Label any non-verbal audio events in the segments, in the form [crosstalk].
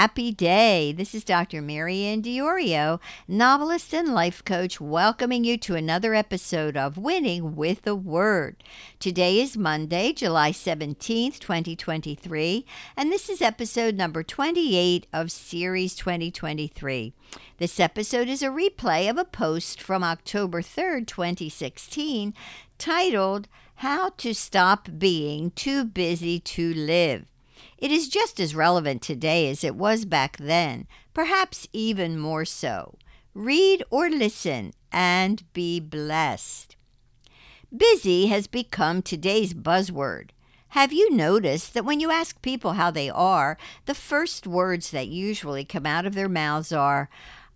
happy day. This is Dr. MaryAnn Diorio, novelist and life coach, welcoming you to another episode of Winning with a Word. Today is Monday, July 17th, 2023, and this is episode number 28 of Series 2023. This episode is a replay of a post from October 3rd, 2016, titled How to Stop Being Too Busy to Live. It is just as relevant today as it was back then, perhaps even more so. Read or listen and be blessed. Busy has become today's buzzword. Have you noticed that when you ask people how they are, the first words that usually come out of their mouths are,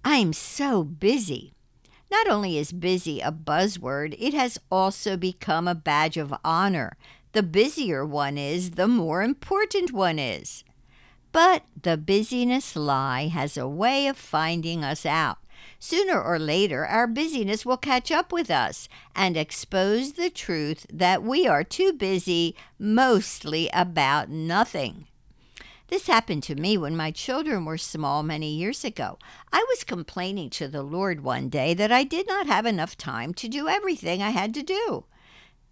I'm so busy? Not only is busy a buzzword, it has also become a badge of honor the busier one is, the more important one is. But the busyness lie has a way of finding us out. Sooner or later, our busyness will catch up with us and expose the truth that we are too busy mostly about nothing. This happened to me when my children were small many years ago. I was complaining to the Lord one day that I did not have enough time to do everything I had to do.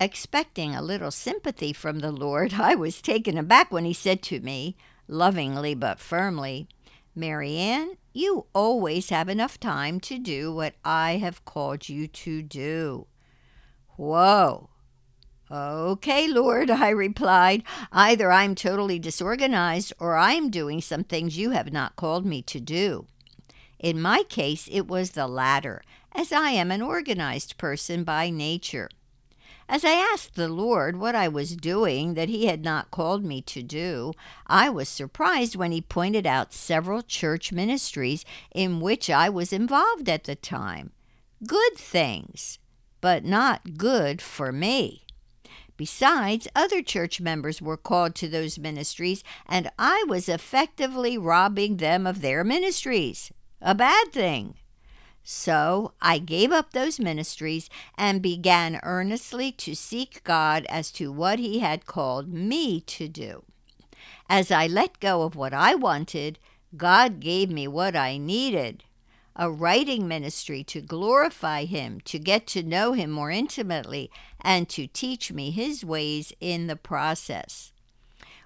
Expecting a little sympathy from the Lord, [laughs] I was taken aback when he said to me, lovingly but firmly, MaryAnn, you always have enough time to do what I have called you to do. Whoa! Okay, Lord, [laughs] I replied. Either I'm totally disorganized or I'm doing some things you have not called me to do. In my case, it was the latter, as I am an organized person by nature. As I asked the Lord what I was doing that He had not called me to do, I was surprised when He pointed out several church ministries in which I was involved at the time. Good things, but not good for me. Besides, other church members were called to those ministries, and I was effectively robbing them of their ministries. A bad thing. So I gave up those ministries and began earnestly to seek God as to what He had called me to do. As I let go of what I wanted, God gave me what I needed a writing ministry to glorify Him, to get to know Him more intimately, and to teach me His ways in the process.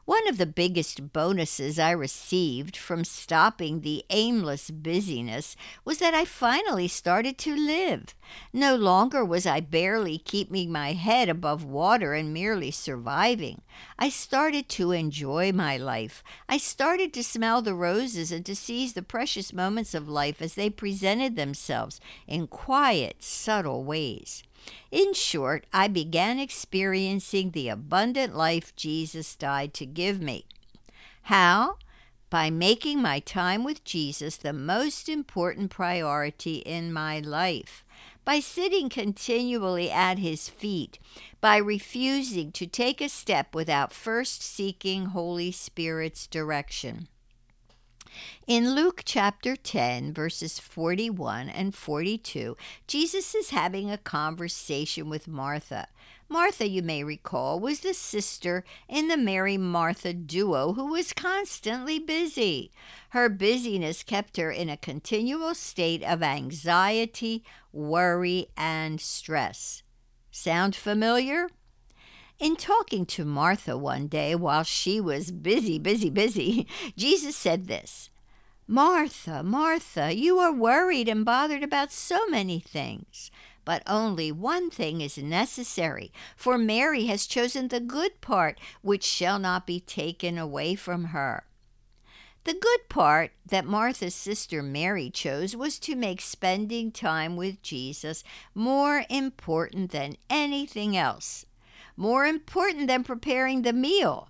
One of the biggest bonuses I received from stopping the aimless busyness was that I finally started to live. No longer was I barely keeping my head above water and merely surviving. I started to enjoy my life. I started to smell the roses and to seize the precious moments of life as they presented themselves in quiet, subtle ways. In short, I began experiencing the abundant life Jesus died to give me. How? By making my time with Jesus the most important priority in my life, by sitting continually at his feet, by refusing to take a step without first seeking Holy Spirit's direction. In Luke chapter 10, verses 41 and 42, Jesus is having a conversation with Martha. Martha, you may recall, was the sister in the Mary Martha duo who was constantly busy. Her busyness kept her in a continual state of anxiety, worry, and stress. Sound familiar? In talking to Martha one day while she was busy, busy, busy, [laughs] Jesus said this Martha, Martha, you are worried and bothered about so many things. But only one thing is necessary, for Mary has chosen the good part, which shall not be taken away from her. The good part that Martha's sister Mary chose was to make spending time with Jesus more important than anything else more important than preparing the meal.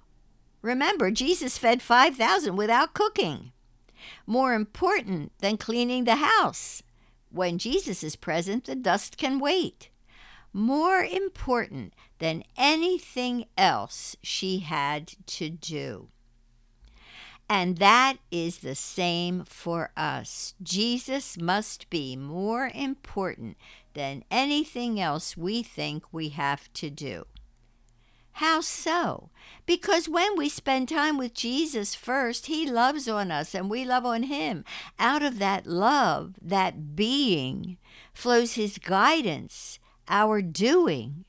Remember, Jesus fed 5,000 without cooking. More important than cleaning the house. When Jesus is present, the dust can wait. More important than anything else she had to do. And that is the same for us. Jesus must be more important than anything else we think we have to do. How so? Because when we spend time with Jesus first, He loves on us and we love on Him. Out of that love, that being, flows His guidance, our doing.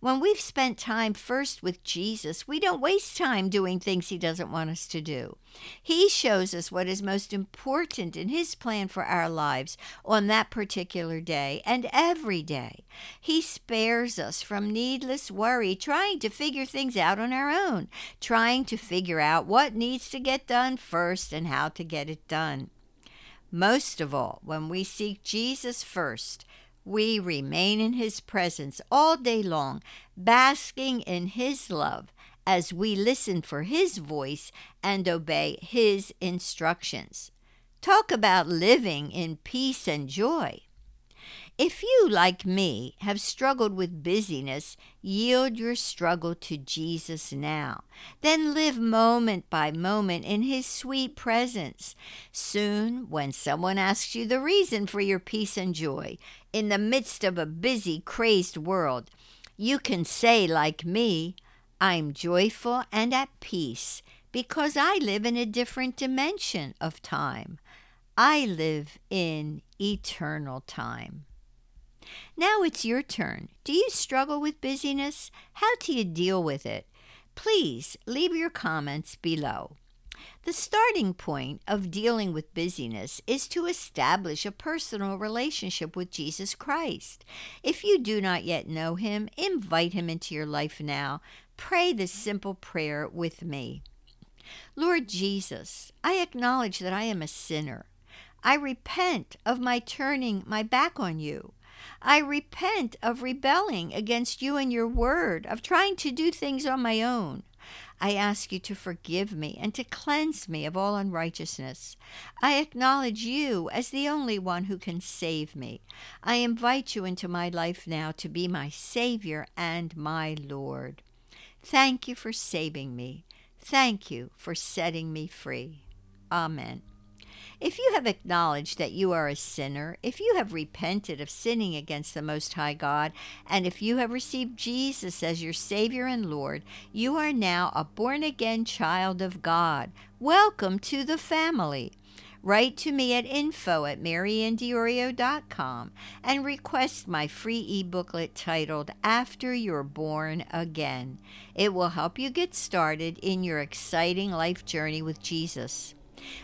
When we've spent time first with Jesus, we don't waste time doing things He doesn't want us to do. He shows us what is most important in His plan for our lives on that particular day and every day. He spares us from needless worry, trying to figure things out on our own, trying to figure out what needs to get done first and how to get it done. Most of all, when we seek Jesus first, we remain in His presence all day long, basking in His love as we listen for His voice and obey His instructions. Talk about living in peace and joy. If you, like me, have struggled with busyness, yield your struggle to Jesus now. Then live moment by moment in His sweet presence. Soon, when someone asks you the reason for your peace and joy in the midst of a busy, crazed world, you can say, like me, I'm joyful and at peace because I live in a different dimension of time. I live in eternal time. Now it's your turn. Do you struggle with busyness? How do you deal with it? Please leave your comments below. The starting point of dealing with busyness is to establish a personal relationship with Jesus Christ. If you do not yet know him, invite him into your life now. Pray this simple prayer with me. Lord Jesus, I acknowledge that I am a sinner. I repent of my turning my back on you. I repent of rebelling against you and your word, of trying to do things on my own. I ask you to forgive me and to cleanse me of all unrighteousness. I acknowledge you as the only one who can save me. I invite you into my life now to be my Savior and my Lord. Thank you for saving me. Thank you for setting me free. Amen. If you have acknowledged that you are a sinner, if you have repented of sinning against the Most High God, and if you have received Jesus as your Savior and Lord, you are now a born again child of God. Welcome to the family. Write to me at info at maryanndiorio.com and request my free e-booklet titled After You're Born Again. It will help you get started in your exciting life journey with Jesus.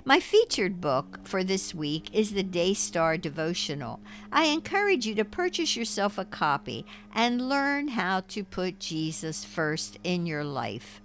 My featured book for this week is the Daystar Devotional. I encourage you to purchase yourself a copy and learn how to put Jesus first in your life.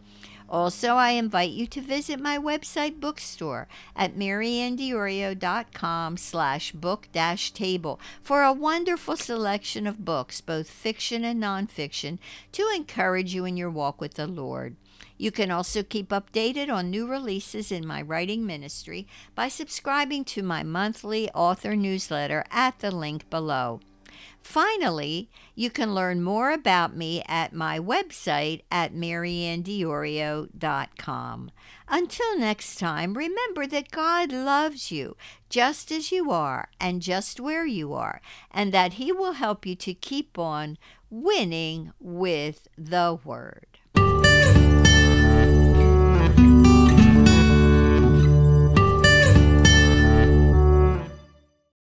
Also, I invite you to visit my website bookstore at maryanndiorio.com slash book dash table for a wonderful selection of books, both fiction and nonfiction, to encourage you in your walk with the Lord. You can also keep updated on new releases in my writing ministry by subscribing to my monthly author newsletter at the link below. Finally, you can learn more about me at my website at maryanndiorio.com. Until next time, remember that God loves you just as you are and just where you are, and that He will help you to keep on winning with the Word.